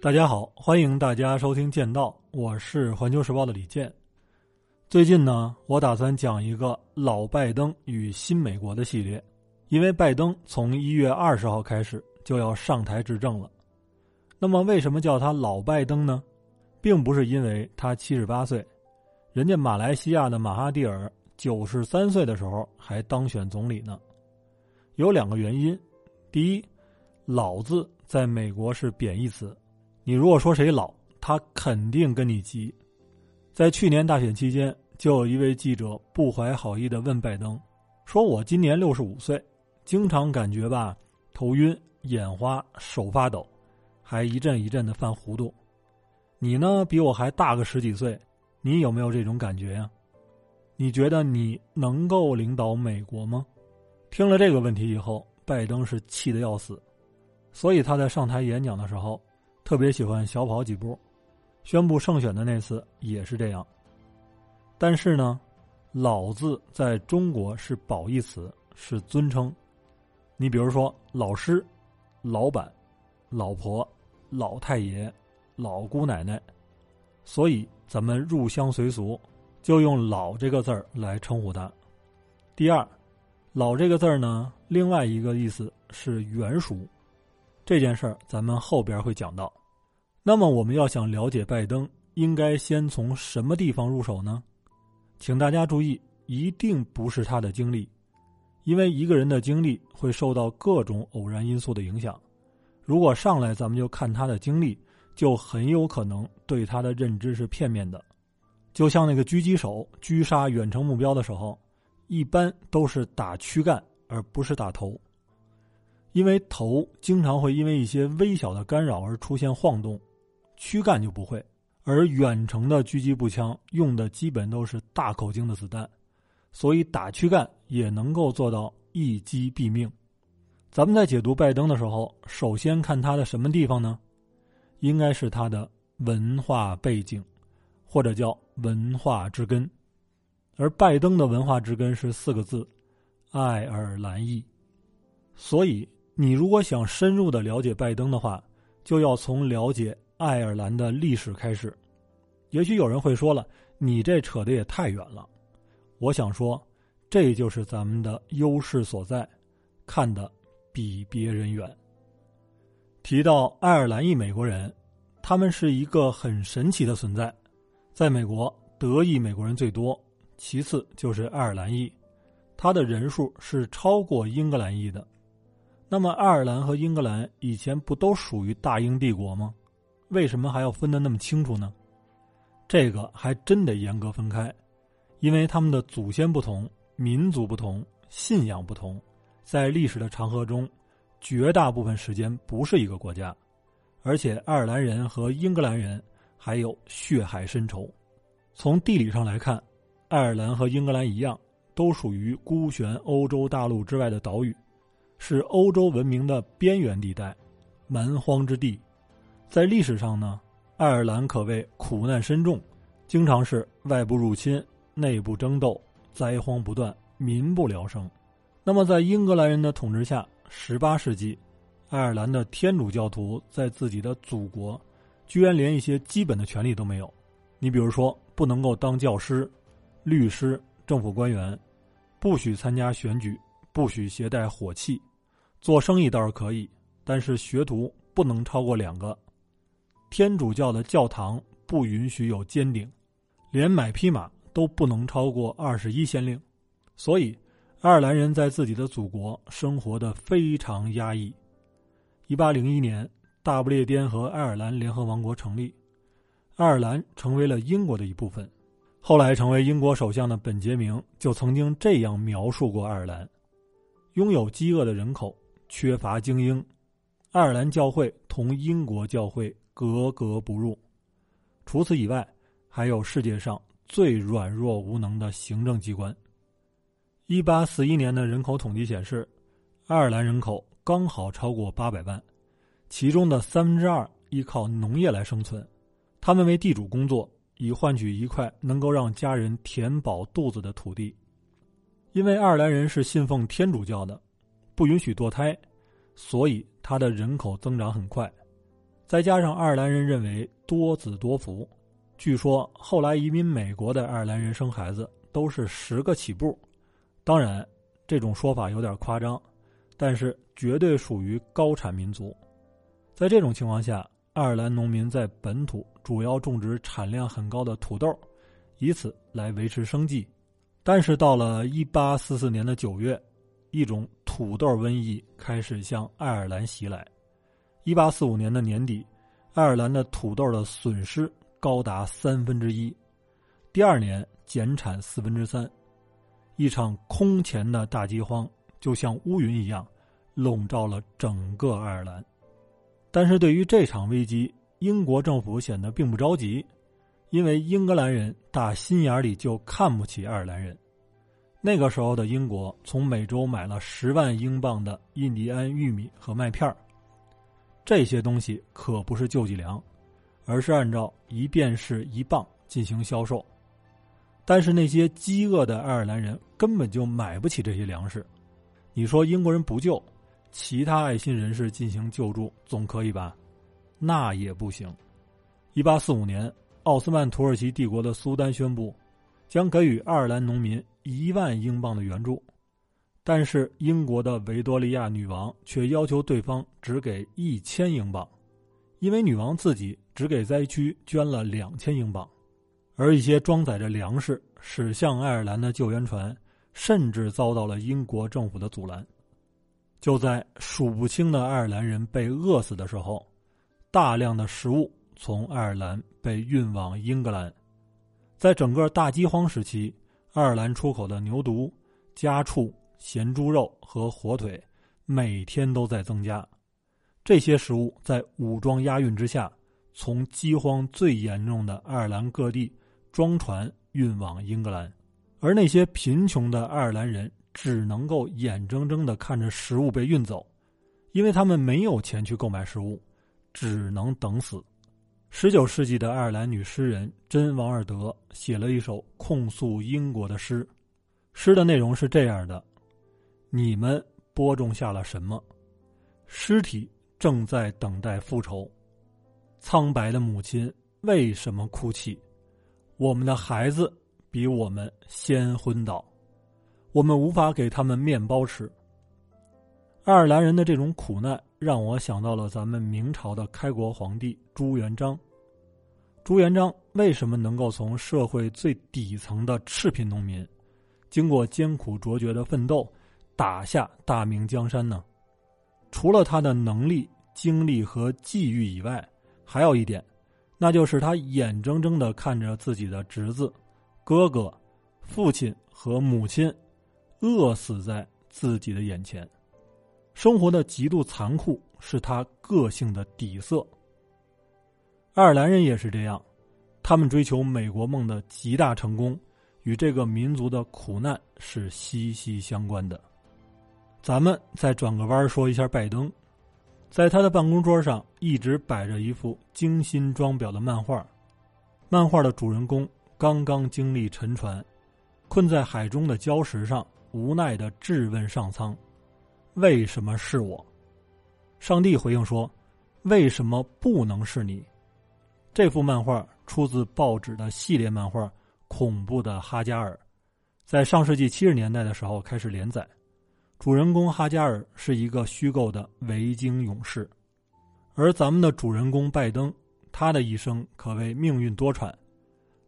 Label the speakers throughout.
Speaker 1: 大家好，欢迎大家收听《剑道》，我是环球时报的李健。最近呢，我打算讲一个老拜登与新美国的系列，因为拜登从一月二十号开始就要上台执政了。那么，为什么叫他老拜登呢？并不是因为他七十八岁，人家马来西亚的马哈蒂尔九十三岁的时候还当选总理呢。有两个原因：第一，“老”字在美国是贬义词。你如果说谁老，他肯定跟你急。在去年大选期间，就有一位记者不怀好意的问拜登：“说我今年六十五岁，经常感觉吧头晕、眼花、手发抖，还一阵一阵的犯糊涂。你呢，比我还大个十几岁，你有没有这种感觉呀？你觉得你能够领导美国吗？”听了这个问题以后，拜登是气得要死，所以他在上台演讲的时候。特别喜欢小跑几步，宣布胜选的那次也是这样。但是呢，“老”字在中国是褒义词，是尊称。你比如说，老师、老板、老婆、老太爷、老姑奶奶，所以咱们入乡随俗，就用“老”这个字儿来称呼他。第二，“老”这个字儿呢，另外一个意思是圆熟。这件事儿咱们后边会讲到。那么我们要想了解拜登，应该先从什么地方入手呢？请大家注意，一定不是他的经历，因为一个人的经历会受到各种偶然因素的影响。如果上来咱们就看他的经历，就很有可能对他的认知是片面的。就像那个狙击手狙杀远程目标的时候，一般都是打躯干而不是打头，因为头经常会因为一些微小的干扰而出现晃动。躯干就不会，而远程的狙击步枪用的基本都是大口径的子弹，所以打躯干也能够做到一击毙命。咱们在解读拜登的时候，首先看他的什么地方呢？应该是他的文化背景，或者叫文化之根。而拜登的文化之根是四个字：爱尔兰裔。所以，你如果想深入的了解拜登的话，就要从了解。爱尔兰的历史开始，也许有人会说了：“你这扯的也太远了。”我想说，这就是咱们的优势所在，看得比别人远。提到爱尔兰裔美国人，他们是一个很神奇的存在。在美国，德裔美国人最多，其次就是爱尔兰裔，他的人数是超过英格兰裔的。那么，爱尔兰和英格兰以前不都属于大英帝国吗？为什么还要分得那么清楚呢？这个还真得严格分开，因为他们的祖先不同，民族不同，信仰不同，在历史的长河中，绝大部分时间不是一个国家，而且爱尔兰人和英格兰人还有血海深仇。从地理上来看，爱尔兰和英格兰一样，都属于孤悬欧洲大陆之外的岛屿，是欧洲文明的边缘地带，蛮荒之地。在历史上呢，爱尔兰可谓苦难深重，经常是外部入侵、内部争斗、灾荒不断、民不聊生。那么，在英格兰人的统治下，十八世纪，爱尔兰的天主教徒在自己的祖国，居然连一些基本的权利都没有。你比如说，不能够当教师、律师、政府官员，不许参加选举，不许携带火器，做生意倒是可以，但是学徒不能超过两个。天主教的教堂不允许有尖顶，连买匹马都不能超过二十一先令，所以爱尔兰人在自己的祖国生活的非常压抑。一八零一年，大不列颠和爱尔兰联合王国成立，爱尔兰成为了英国的一部分。后来成为英国首相的本杰明就曾经这样描述过爱尔兰：拥有饥饿的人口，缺乏精英，爱尔兰教会同英国教会。格格不入。除此以外，还有世界上最软弱无能的行政机关。一八四一年的人口统计显示，爱尔兰人口刚好超过八百万，其中的三分之二依靠农业来生存，他们为地主工作，以换取一块能够让家人填饱肚子的土地。因为爱尔兰人是信奉天主教的，不允许堕胎，所以他的人口增长很快。再加上爱尔兰人认为多子多福，据说后来移民美国的爱尔兰人生孩子都是十个起步。当然，这种说法有点夸张，但是绝对属于高产民族。在这种情况下，爱尔兰农民在本土主要种植产量很高的土豆，以此来维持生计。但是到了1844年的九月，一种土豆瘟疫开始向爱尔兰袭来。1845年的年底，爱尔兰的土豆的损失高达三分之一，第二年减产四分之三。一场空前的大饥荒就像乌云一样笼罩了整个爱尔兰，但是对于这场危机，英国政府显得并不着急，因为英格兰人打心眼里就看不起爱尔兰人。那个时候的英国从美洲买了十万英镑的印第安玉米和麦片这些东西可不是救济粮，而是按照一便士一磅进行销售。但是那些饥饿的爱尔兰人根本就买不起这些粮食，你说英国人不救，其他爱心人士进行救助总可以吧？那也不行。一八四五年，奥斯曼土耳其帝国的苏丹宣布，将给予爱尔兰农民一万英镑的援助，但是英国的维多利亚女王却要求对方只给一千英镑，因为女王自己只给灾区捐了两千英镑。而一些装载着粮食驶向爱尔兰的救援船，甚至遭到了英国政府的阻拦。就在数不清的爱尔兰人被饿死的时候，大量的食物从爱尔兰被运往英格兰。在整个大饥荒时期，爱尔兰出口的牛犊、家畜、咸猪肉和火腿每天都在增加。这些食物在武装押运之下，从饥荒最严重的爱尔兰各地。装船运往英格兰，而那些贫穷的爱尔兰人只能够眼睁睁的看着食物被运走，因为他们没有钱去购买食物，只能等死。十九世纪的爱尔兰女诗人珍·王尔德写了一首控诉英国的诗，诗的内容是这样的：“你们播种下了什么？尸体正在等待复仇。苍白的母亲为什么哭泣？”我们的孩子比我们先昏倒，我们无法给他们面包吃。爱尔兰人的这种苦难让我想到了咱们明朝的开国皇帝朱元璋。朱元璋为什么能够从社会最底层的赤贫农民，经过艰苦卓绝的奋斗，打下大明江山呢？除了他的能力、精力和际遇以外，还有一点。那就是他眼睁睁的看着自己的侄子、哥哥、父亲和母亲饿死在自己的眼前，生活的极度残酷是他个性的底色。爱尔兰人也是这样，他们追求美国梦的极大成功，与这个民族的苦难是息息相关的。咱们再转个弯说一下拜登。在他的办公桌上一直摆着一幅精心装裱的漫画，漫画的主人公刚刚经历沉船，困在海中的礁石上，无奈的质问上苍：“为什么是我？”上帝回应说：“为什么不能是你？”这幅漫画出自报纸的系列漫画《恐怖的哈加尔》，在上世纪七十年代的时候开始连载。主人公哈加尔是一个虚构的维京勇士，而咱们的主人公拜登，他的一生可谓命运多舛。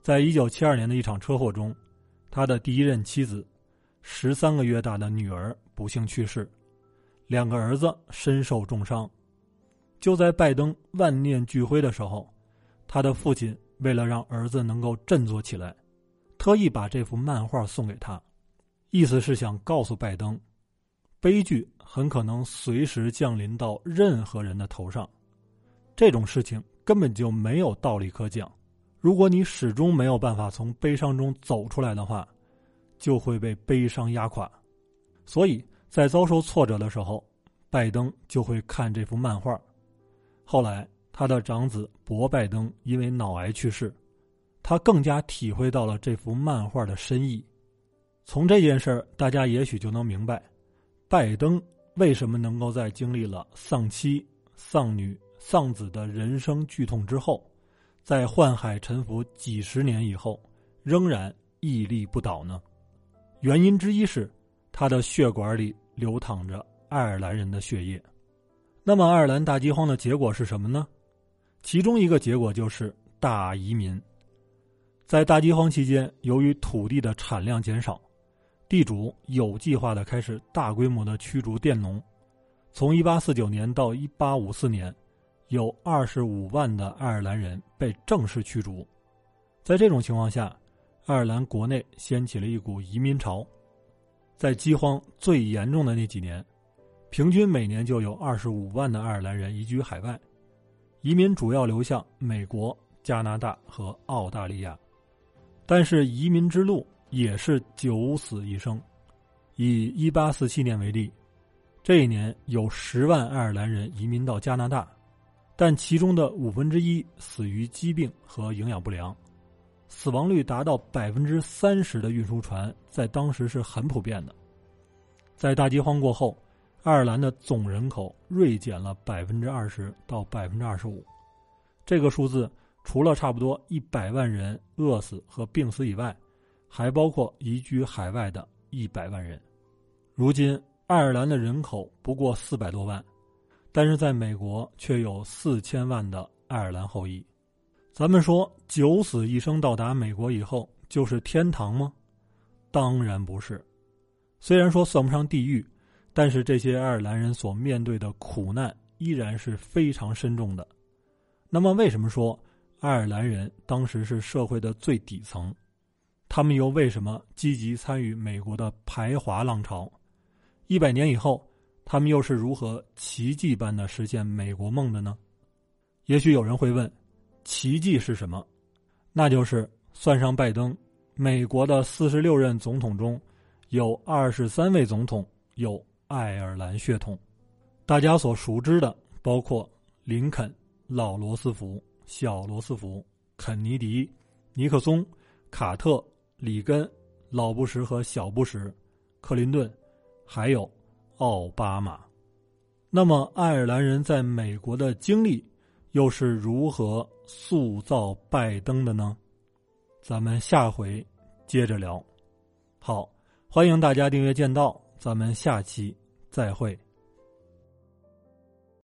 Speaker 1: 在一九七二年的一场车祸中，他的第一任妻子、十三个月大的女儿不幸去世，两个儿子身受重伤。就在拜登万念俱灰的时候，他的父亲为了让儿子能够振作起来，特意把这幅漫画送给他，意思是想告诉拜登。悲剧很可能随时降临到任何人的头上，这种事情根本就没有道理可讲。如果你始终没有办法从悲伤中走出来的话，就会被悲伤压垮。所以在遭受挫折的时候，拜登就会看这幅漫画。后来，他的长子博拜登因为脑癌去世，他更加体会到了这幅漫画的深意。从这件事儿，大家也许就能明白。拜登为什么能够在经历了丧妻、丧女、丧子的人生剧痛之后，在宦海沉浮几十年以后，仍然屹立不倒呢？原因之一是，他的血管里流淌着爱尔兰人的血液。那么，爱尔兰大饥荒的结果是什么呢？其中一个结果就是大移民。在大饥荒期间，由于土地的产量减少，地主有计划的开始大规模的驱逐佃农。从1849年到1854年，有25万的爱尔兰人被正式驱逐。在这种情况下，爱尔兰国内掀起了一股移民潮。在饥荒最严重的那几年，平均每年就有25万的爱尔兰人移居海外。移民主要流向美国、加拿大和澳大利亚。但是移民之路也是九死一生。以一八四七年为例，这一年有十万爱尔兰人移民到加拿大，但其中的五分之一死于疾病和营养不良，死亡率达到百分之三十的运输船在当时是很普遍的。在大饥荒过后，爱尔兰的总人口锐减了百分之二十到百分之二十五，这个数字。除了差不多一百万人饿死和病死以外，还包括移居海外的一百万人。如今，爱尔兰的人口不过四百多万，但是在美国却有四千万的爱尔兰后裔。咱们说九死一生到达美国以后就是天堂吗？当然不是。虽然说算不上地狱，但是这些爱尔兰人所面对的苦难依然是非常深重的。那么，为什么说？爱尔兰人当时是社会的最底层，他们又为什么积极参与美国的排华浪潮？一百年以后，他们又是如何奇迹般的实现美国梦的呢？也许有人会问：奇迹是什么？那就是算上拜登，美国的四十六任总统中，有二十三位总统有爱尔兰血统。大家所熟知的包括林肯、老罗斯福。小罗斯福、肯尼迪、尼克松、卡特、里根、老布什和小布什、克林顿，还有奥巴马。那么，爱尔兰人在美国的经历又是如何塑造拜登的呢？咱们下回接着聊。好，欢迎大家订阅剑道，咱们下期再会。